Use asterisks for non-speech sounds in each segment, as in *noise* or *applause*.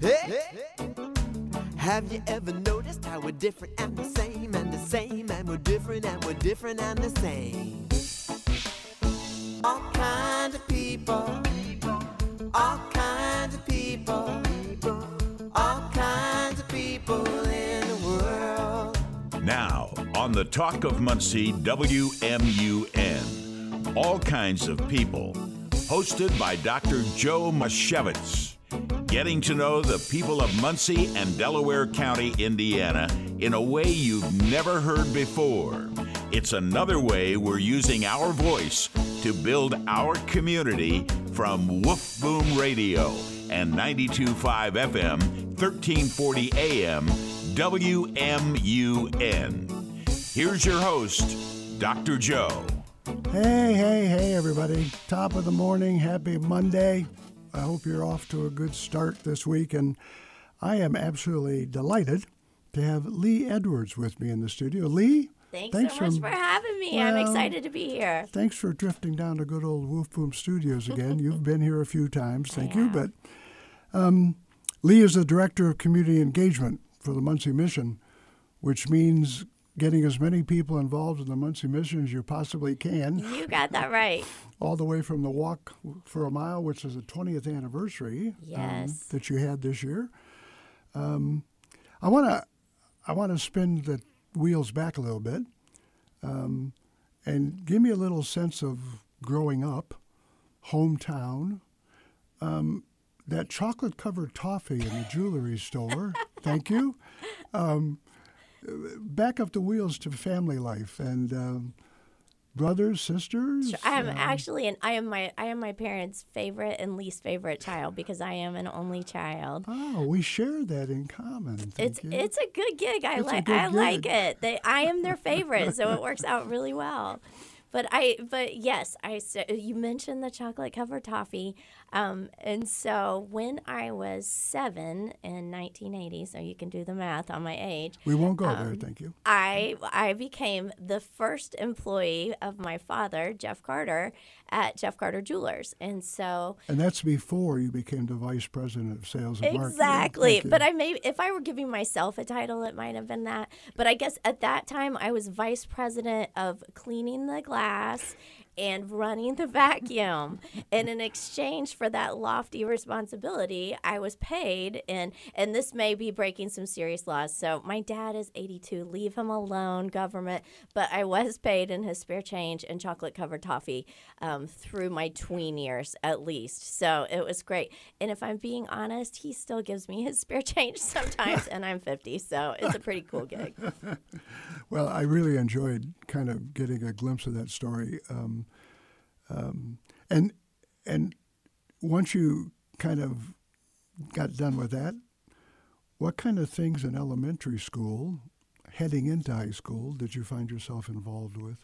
Hey, have you ever noticed how we're different and the same and the same and we're different and we're different and the same? All kinds of people, all kinds of people, all kinds of people in the world. Now, on the Talk of Muncie WMUN, all kinds of people, hosted by Dr. Joe Mashevitz. Getting to know the people of Muncie and Delaware County, Indiana, in a way you've never heard before. It's another way we're using our voice to build our community from Woof Boom Radio and 92.5 FM, 1340 AM, WMUN. Here's your host, Dr. Joe. Hey, hey, hey, everybody. Top of the morning. Happy Monday. I hope you're off to a good start this week. And I am absolutely delighted to have Leigh Edwards with me in the studio. Leigh, Thanks, Thanks so much for- for having me. I'm excited to be here. thanks for drifting down to good old Woof Boom Studios again. *laughs* You've been here a few times. Thank you. But um, Leigh is the Director of Community Engagement for the Muncie Mission, which means getting as many people involved in the Muncie Mission as you possibly can. You got that right. *laughs* all the way from the Walk for a Mile, which is the 20th anniversary um, that you had this year. Um, I want to I want to spin the wheels back a little bit um, and give me a little sense of growing up, hometown, um, that chocolate covered toffee in the jewelry store. *laughs* Thank you. Um, back up the wheels to family life and um, brothers, sisters. I'm um, actually, and I am my I am my parents' favorite and least favorite child because I am an only child. Oh, we share that in common. It's you. it's a good gig. I like I like it. They I am their favorite, so it works out really well. But I but yes, I you mentioned the chocolate covered toffee, um, and so when I was seven in 1980, so you can do the math on my age. we won't go um, there, thank you. I I became the first employee of my father, Jeff Carter, at Jeff Carter Jewelers, and so And that's before you became the vice president of sales and marketing. exactly. But I may if I were giving myself a title, it might have been that. But I guess at that time I was vice president of cleaning the glass and running the *laughs* vacuum. and in exchange for that lofty responsibility, I was paid and and this may be breaking some serious laws. So my dad is 82. Leave him alone, government. But I was *laughs* paid in his spare change and chocolate covered toffee um, through my tween years at least. So it was great. And if I'm being honest, he still gives me his *laughs* spare change sometimes, and I'm 50. So it's a pretty cool gig. Well, I really enjoyed kind of getting a glimpse of that story. Um, um, and and once you kind of got done with that, what kind of things in elementary school, heading into high school, did you find yourself involved with?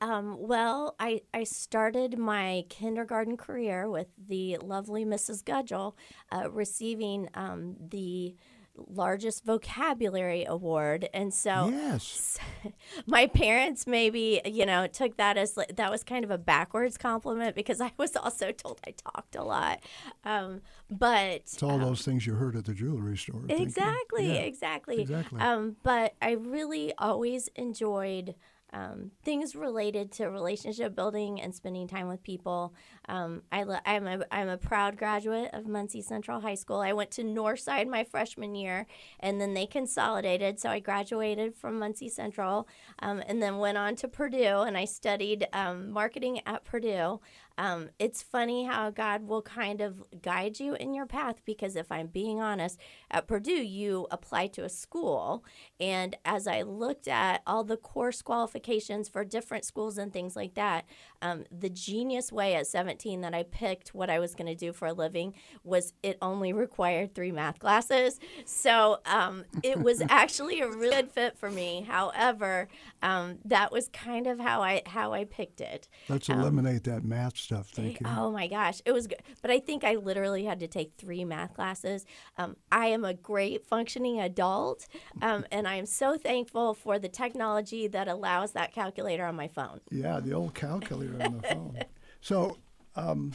Um, well, I, I started my kindergarten career with the lovely Mrs. Gudgel uh, receiving um, the largest vocabulary award. And so yes. *laughs* my parents maybe, you know, took that as that was kind of a backwards compliment because I was also told I talked a lot. Um, but It's all those things you heard at the jewelry store. Exactly, Yeah. exactly. exactly. Um, but I really always enjoyed um, things related to relationship building and spending time with people. Um, I I'm, a, I'm a proud graduate of Muncie Central High School. I went to Northside my freshman year, and then they consolidated. So I graduated from Muncie Central um, and then went on to Purdue, and I studied um, marketing at Purdue. Um, it's funny how God will kind of guide you in your path because if I'm being honest, at Purdue, you apply to a school. And as I looked at all the course qualifications for different schools and things like that, um, the genius way at 17 that I picked what I was going to do for a living was it only required three math classes. So um, it was *laughs* actually a really good fit for me. However, um, that was kind of how I how I picked it. Let's eliminate that math stuff. Thank you. Oh my gosh, it was good. But I think I literally had to take three math classes. Um, I am a great functioning adult, um, and I am so thankful for the technology that allows that calculator on my phone. Yeah, the old calculator on the *laughs* phone. So, um,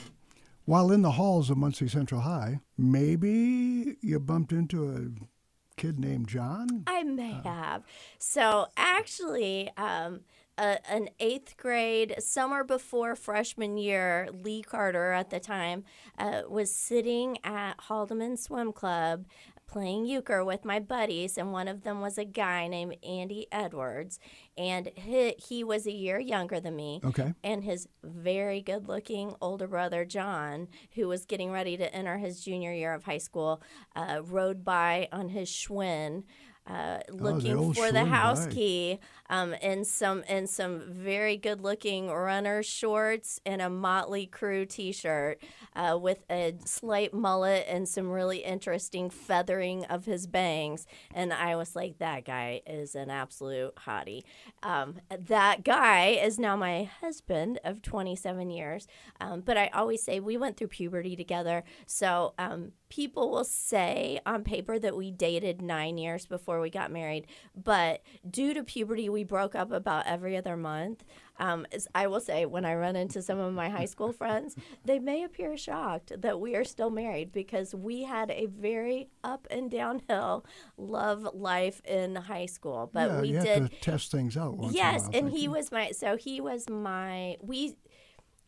while in the halls of Muncie Central High, maybe you bumped into a kid named John. I may have. So actually, um, a, an eighth grade summer before freshman year, Leigh Carter at the time uh, was sitting at Haldeman Swim Club playing euchre with my buddies, and one of them was a guy named Andy Edwards, and he, he was a year younger than me. Okay. And his very good looking older brother, John, who was getting ready to enter his junior year of high school, uh, rode by on his Schwinn. Uh, looking old for the house key um, in some in some very good looking runner shorts and a Mötley Crüe T-shirt uh, with a slight mullet and some really interesting feathering of his bangs. And I was like, that guy is an absolute hottie. Um, that guy is now my husband of 27 years. Um, but I always say we went through puberty together. So um, people will say on paper that we dated nine years before we got married. But due to puberty, we broke up about every other month. Um, I will say, when I run into some of my high school friends, they may appear shocked that we are still married because we had a very up and downhill love life in high school. But yeah, we did test things out once in a yes while, and he you. was my so he was my we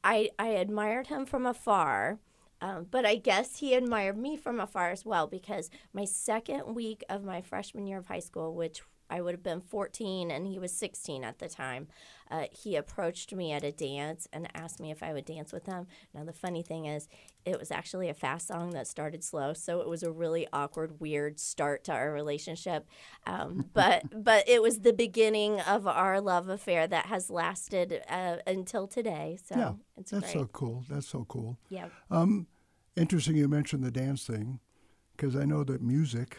i i admired him from afar um, but I guess he admired me from afar as well because my second week of my freshman year of high school, which I would have been 14 and he was 16 at the time, uh, he approached me at a dance and asked me if I would dance with him. Now, the funny thing is, it was actually a fast song that started slow, so it was a really awkward, weird start to our relationship. Um, *laughs* but but it was the beginning of our love affair that has lasted uh, until today. So yeah, it's that's great. so cool. That's so cool. yeah. Interesting you mentioned the dance thing because I know that music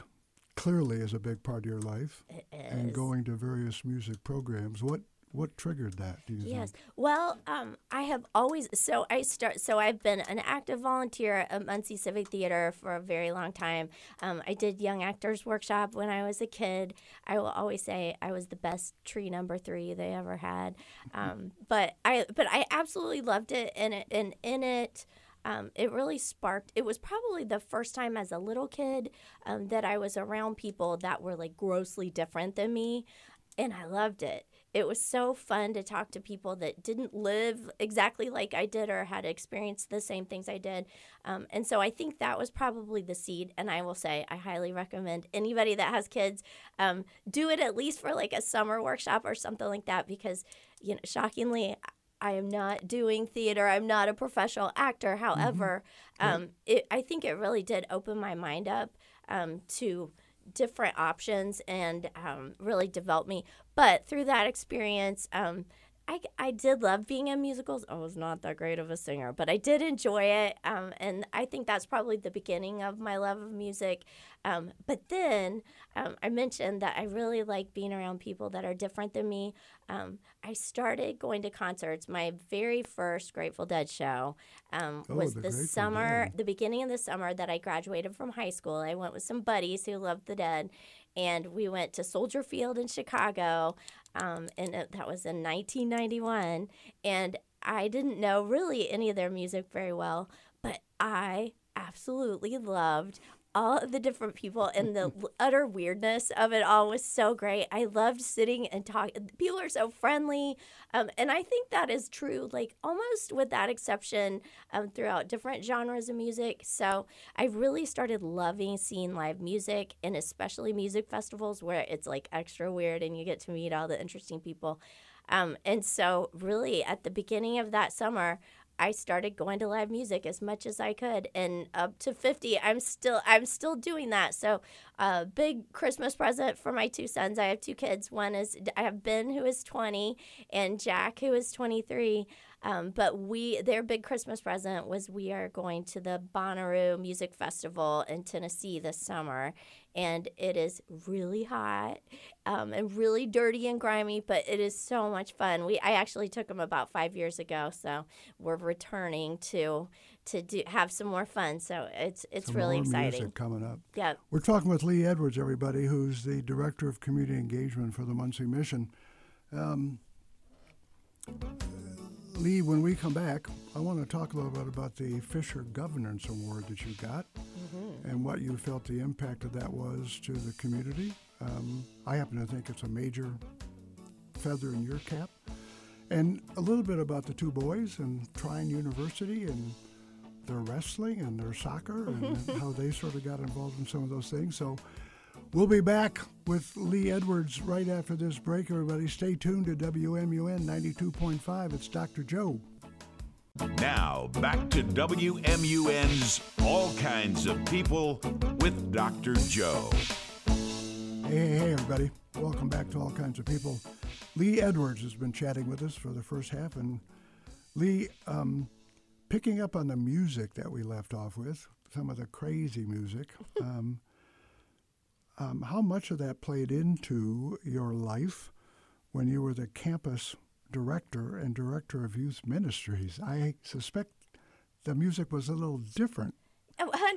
clearly is a big part of your life It and going to various music programs. What what triggered that? Do you Yes. think? Well, um, I have always so I start so I've been an active volunteer at Muncie Civic Theater for a very long time. Um, I did Young Actors Workshop when I was a kid. I will always say I was the best tree number three they ever had. *laughs* Um, but I but I absolutely loved it and it, and in it. Um, it really sparked. It was probably the first time as a little kid um, that I was around people that were like grossly different than me, and I loved it. It was so fun to talk to people that didn't live exactly like I did or had experienced the same things I did. Um, and so I think that was probably the seed. And I will say, I highly recommend anybody that has kids um, do it at least for like a summer workshop or something like that because, you know, shockingly, I am not doing theater. I'm not a professional actor. However, um, it, I think it really did open my mind up um, to different options and um, really develop me. But through that experience, um, I, I did love being in musicals. I was not that great of a singer, but I did enjoy it. Um, and I think that's probably the beginning of my love of music. Um, but then um, I mentioned that I really like being around people that are different than me. Um, I started going to concerts. My very first Grateful Dead show um, Oh, was the the summer, Dead. the beginning of the summer that I graduated from high school. I went with some buddies who loved the Dead, and we went to Soldier Field in Chicago, um, and it, that was in 1991. And I didn't know really any of their music very well, but I absolutely loved all the different people and the utter weirdness of it all was so great. I loved sitting and talking. People are so friendly. Um, and I think that is true, like almost with that exception um, throughout different genres of music. So I really started loving seeing live music and especially music festivals where it's like extra weird and you get to meet all the interesting people. Um, and so, really, at the beginning of that summer, I started going to live music as much as I could, and up to fifty, I'm still I'm still doing that. So, a big Christmas present for my two sons. I have two kids. One is I have Ben who is twenty, and Jack who is twenty three. Um, but we their big Christmas present was we are going to the Bonnaroo Music Festival in Tennessee this summer, and it is really hot um, and really dirty and grimy, but it is so much fun. We I actually took them about five years ago, so we're returning to to do have some more fun. So it's it's Some really exciting. Coming up. Yeah. We're talking with Leigh Edwards, everybody, who's the director of community engagement for the Muncie Mission. Um, Leigh, when we come back, I want to talk a little bit about the Fisher Governance Award that you got and what you felt the impact of that was to the community. Um, I happen to think it's a major feather in your cap. And a little bit about the two boys and Trine University and their wrestling and their soccer and *laughs* how they sort of got involved in some of those things. So we'll be back with Leigh Edwards right after this break. Everybody stay tuned to WMUN 92.5. It's Dr. Joe. Now, back to WMUN's All Kinds of People with Dr. Joe. Hey, hey, hey, everybody. Welcome back to All Kinds of People. Leigh Edwards has been chatting with us for the first half. And Leigh, um, picking up on the music that we left off with, some of the crazy music, *laughs* um, um, how much of that played into your life when you were the campus director and director of youth ministries? I suspect the music was a little different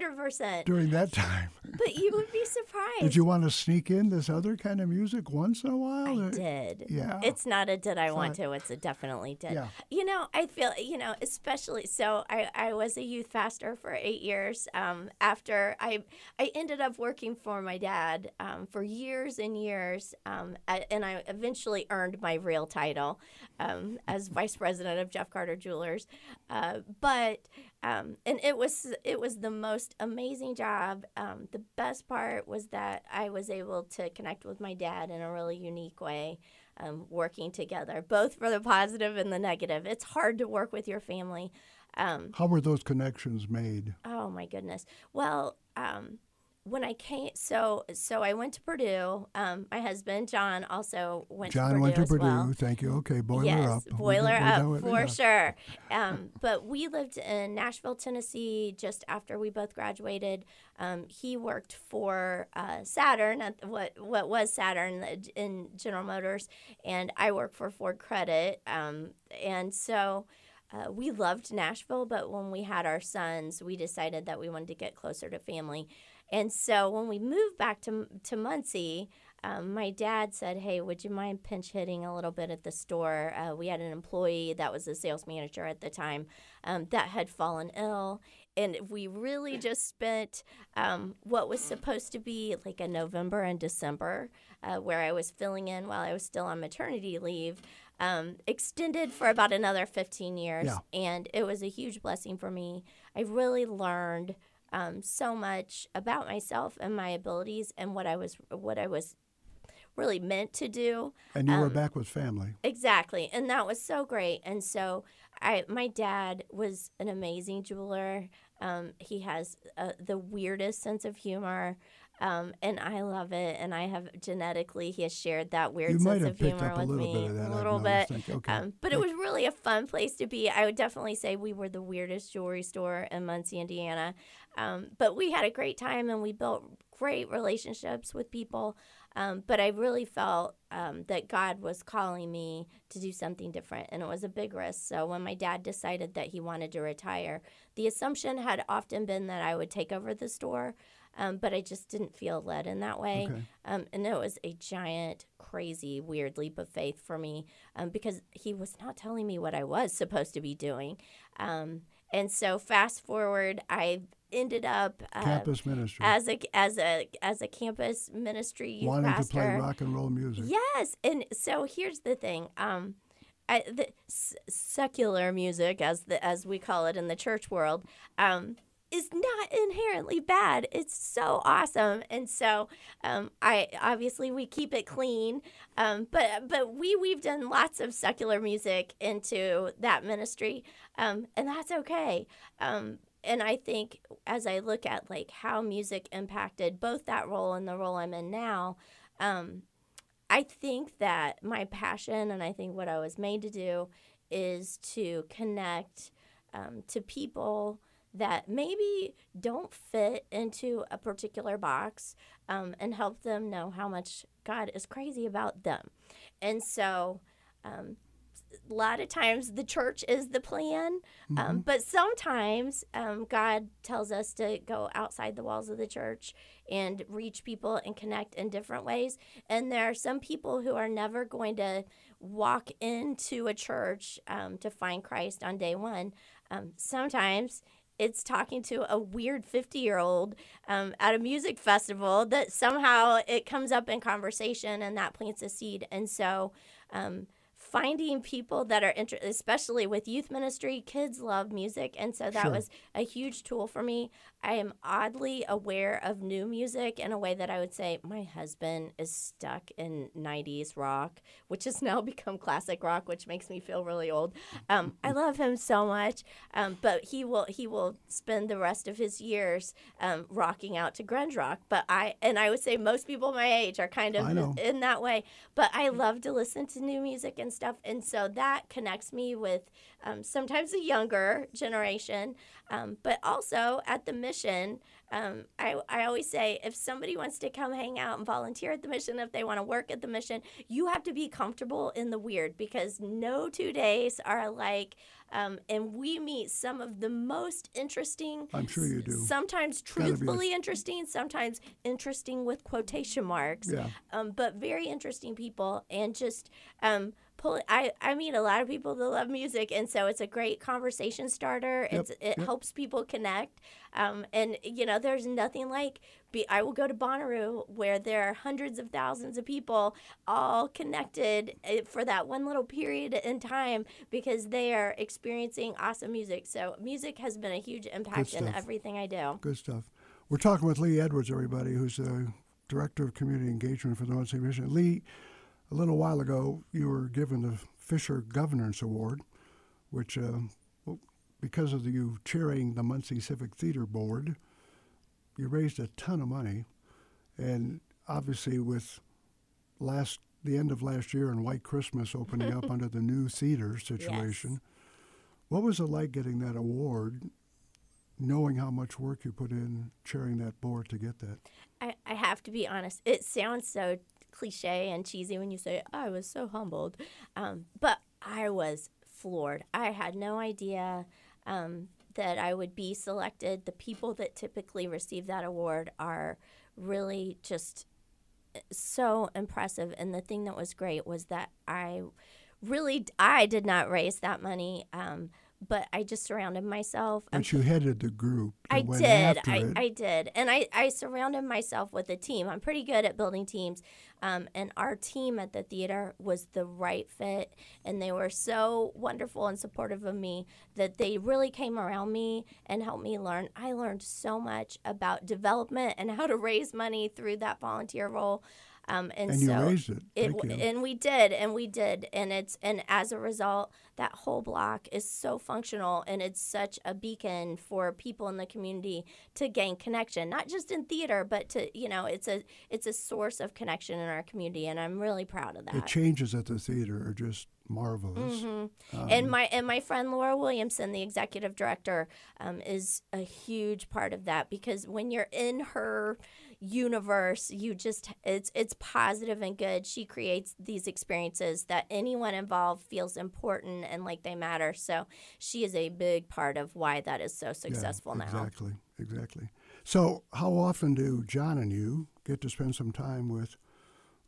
A hundred percent. during that time. But you would be surprised. Did you want to sneak in this other kind of music once in a while? I or- did. Yeah. It's not a did I want not- to, it's a definitely did. Yeah. You know, I feel, you know, especially so I, I was a youth pastor for eight years. Um, after I I ended up working for my dad um, for years and years. Um, and I eventually earned my real title um, as vice president of Jeff Carter Jewelers. Uh, but um, and it was it was the most amazing job. Um, the best part was that I was able to connect with my dad in a really unique way, um, working together, both for the positive and the negative. It's hard to work with your family. Um, How were those connections made? Oh my goodness. Well, um, when I came, so so I went to Purdue. Um, my husband John also went John to Purdue John went to Purdue. well. Thank you. Okay, boiler yes, up. Boiler up for yeah. sure. *laughs* Um, but we lived in Nashville, Tennessee, just after we both graduated. Um, he worked for uh, Saturn, at what what was Saturn in General Motors, and I worked for Ford Credit. Um, and so. Uh, we loved Nashville, but when we had our sons, we decided that we wanted to get closer to family. And so when we moved back to to Muncie, um, my dad said, "Hey, would you mind pinch hitting a little bit at the store?" Uh, we had an employee that was a sales manager at the time um, that had fallen ill, and we really just spent um, what was supposed to be like a November and December, uh, where I was filling in while I was still on maternity leave. Um, extended for about another 15 years, Yeah. and it was a huge blessing for me. I really learned um, so much about myself and my abilities and what I was what I was really meant to do. And you were um, back with family. Exactly, and that was so great. And so, I my dad was an amazing jeweler. Um, he has uh, the weirdest sense of humor, um, and I love it. And I have genetically, he has shared that weird sense of humor a with little me bit of that, a little bit. Okay. Um, but it was really a fun place to be. I would definitely say we were the weirdest jewelry store in Muncie, Indiana. Um, but we had a great time and we built great relationships with people. Um, but I really felt um, that God was calling me to do something different, and it was a big risk. So when my dad decided that he wanted to retire, the assumption had often been that I would take over the store, um, but I just didn't feel led in that way. Okay. Um, and it was a giant, crazy, weird leap of faith for me um, because he was not telling me what I was supposed to be doing. Um, and so fast forward, I ended up uh, Campus ministry. as a as a as a campus ministry youth Wanting pastor. to play rock and roll music. Yes, and so here's the thing. Um, I, the s- secular music, as the as we call it in the church world, um, is not inherently bad. It's so awesome, and so um, I obviously we keep it clean, um, but but we we've done lots of secular music into that ministry, um, and that's okay. And I think as I look at like how music impacted both that role and the role I'm in now, um, I think that my passion and I think what I was made to do is to connect um, to people that maybe don't fit into a particular box um, and help them know how much God is crazy about them. And so, um, a lot of times the church is the plan, um, but sometimes um, God tells us to go outside the walls of the church and reach people and connect in different ways. And there are some people who are never going to walk into a church um, to find Christ on day one. Um, sometimes it's talking to a weird 50 year old um, at a music festival that somehow it comes up in conversation and that plants a seed. And so, um, finding people that are interested, especially with youth ministry, kids love music. And so that Sure. was a huge tool for me. I am oddly aware of new music in a way that I would say my husband is stuck in 90s rock, which has now *laughs* become classic rock, which makes me feel really old. Um, I *laughs* love him so much, um, but he will he will spend the rest of his years um, rocking out to grunge rock. But I and I would say most people my age are kind of in that way. But I love to listen to new music and stuff, and so that connects me with um, sometimes a younger generation, um, but also at the mission. Um, I, I always say if somebody wants to come hang out and volunteer at the mission, if they want to work at the mission, you have to be comfortable in the weird because no two days are alike. Um, and we meet some of the most interesting. I'm sure you do. Sometimes gotta a- truthfully interesting, sometimes interesting with quotation marks Yeah. um, but very interesting people and just um, pull I, I meet a lot of people that love music and so it's a great conversation starter. It's, it helps people connect um, and you know there's nothing like be, I will go to Bonnaroo where there are hundreds of thousands of people all connected eh, for that one little period in time because they are experiencing awesome music. So music has been a huge impact in everything I do. Good stuff. We're talking with Leigh Edwards, everybody, who's the Director of Community Engagement for the Muncie Mission. Leigh, a little while ago, you were given the Fisher Governance Award, which, uh, because of you chairing the Muncie Civic Theater Board, you raised a ton of money. And obviously, with last the end of last year and White Christmas opening up *laughs* under the new theater situation, what was it like getting that award knowing how much work you put in chairing that board to get that. I, I have to be honest. It sounds so cliche and cheesy when you say, I was so humbled. Um, but I was floored. I had no idea um, that I would be selected. The people that typically receive that award are really just so impressive. And the thing that was great was that I really, I did not raise that money. Um, but I just surrounded myself. But you headed the group. I did. I. I did. And I, I surrounded myself with a team. I'm pretty good at building teams. Um, and our team at the theater was the right fit. And they were so wonderful and supportive of me that they really came around me and helped me learn. I learned so much about development and how to raise money through that volunteer role. Um, and, And you so raised it. it, and we did and we did and it's and as a result that whole block is so functional and it's such a beacon for people in the community to gain connection not just in theater but to you know it's a it's a source of connection in our community and i'm really proud of that. the changes at the theater are just marvelous. Mm-hmm. Um, and my and my friend Laura Williamson, the executive director, um, is a huge part of that because when you're in her universe, you just it's it's positive and good. She creates these experiences that anyone involved feels important and like they matter. So she is a big part of why that is so yeah, successful now. Exactly, exactly. So, how often do John and you get to spend some time with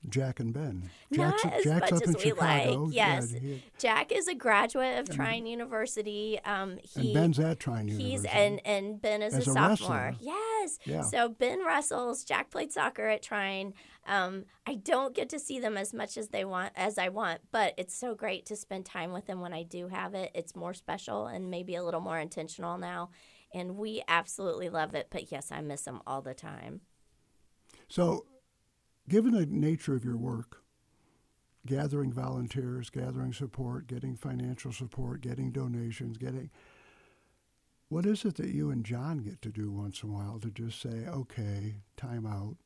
Jack and Ben? Not Jack's, as Jack's much up as in we Chicago. like. Yeah, Yes, he- Jack is a graduate of Trine University. Um, he and Ben's at Trine University. He's and and Ben is As a a sophomore. Yes. Yeah. So Ben wrestles. Jack played soccer at Trine. Um, I don't get to see them as much as they want as I want, but it's so great to spend time with them when I do have it. It's more special and maybe a little more intentional now, and we absolutely love it. But yes, I miss them all the time. So, given the nature of your work, gathering volunteers, gathering support, getting financial support, getting donations, getting what is it that you and John get to do once in a while to just say, okay, time out?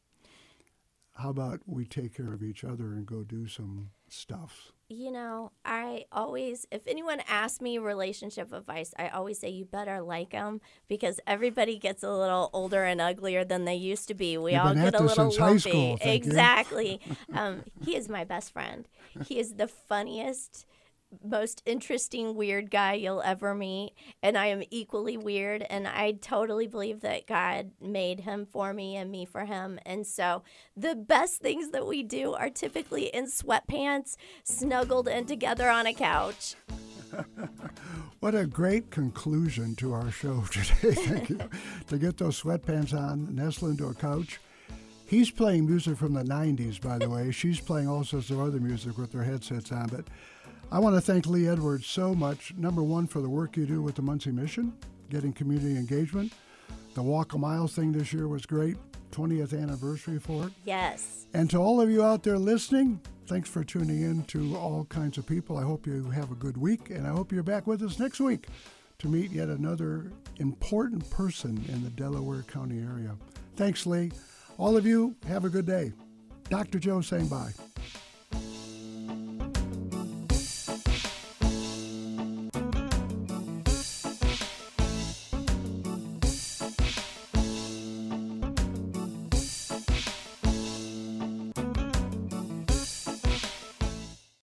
How about we take care of each other and go do some stuff? You know, I always, if anyone asks me relationship advice, I always say you better like them because everybody gets a little older and uglier than they used to be. We You've all get a little lumpy. school, exactly. *laughs* um, he is my best friend. He is the funniest most interesting weird guy you'll ever meet and I am equally weird and I totally believe that God made him for me and me for him and so the best things that we do are typically in sweatpants snuggled in together on a couch. *laughs* What a great conclusion to our show *laughs* today. Thank you. to get those sweatpants on, nestle into a couch. He's playing music from the 90s, by the way. She's playing all sorts of other music with their headsets on. But I want to thank Leigh Edwards so much. Number one, for the work you do with the Muncie Mission, getting community engagement. The Walk a Mile thing this year was great. 20th anniversary for it. Yes. And to all of you out there listening, thanks for tuning in to all kinds of people. I hope you have a good week, and I hope you're back with us next week to meet yet another important person in the Delaware County area. Thanks, Leigh. All of you, have a good day. Dr. Joe saying bye.